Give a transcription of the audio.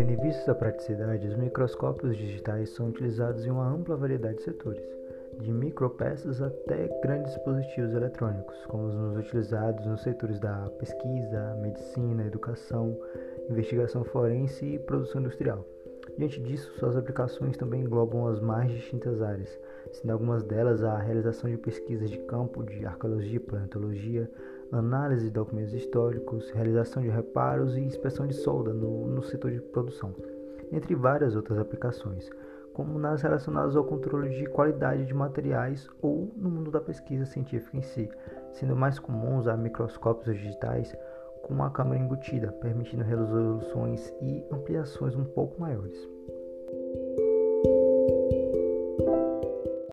Tendo em vista essa praticidade, os microscópios digitais são utilizados em uma ampla variedade de setores, de micropeças até grandes dispositivos eletrônicos, como os utilizados nos setores da pesquisa, medicina, educação, investigação forense e produção industrial. Diante disso, suas aplicações também englobam as mais distintas áreas, sendo algumas delas a realização de pesquisas de campo de arqueologia paleontologia, análise de documentos históricos, realização de reparos e inspeção de solda no, no setor de produção, entre várias outras aplicações, como nas relacionadas ao controle de qualidade de materiais ou no mundo da pesquisa científica em si, sendo mais comum usar microscópios digitais com uma câmera embutida, permitindo resoluções e ampliações um pouco maiores.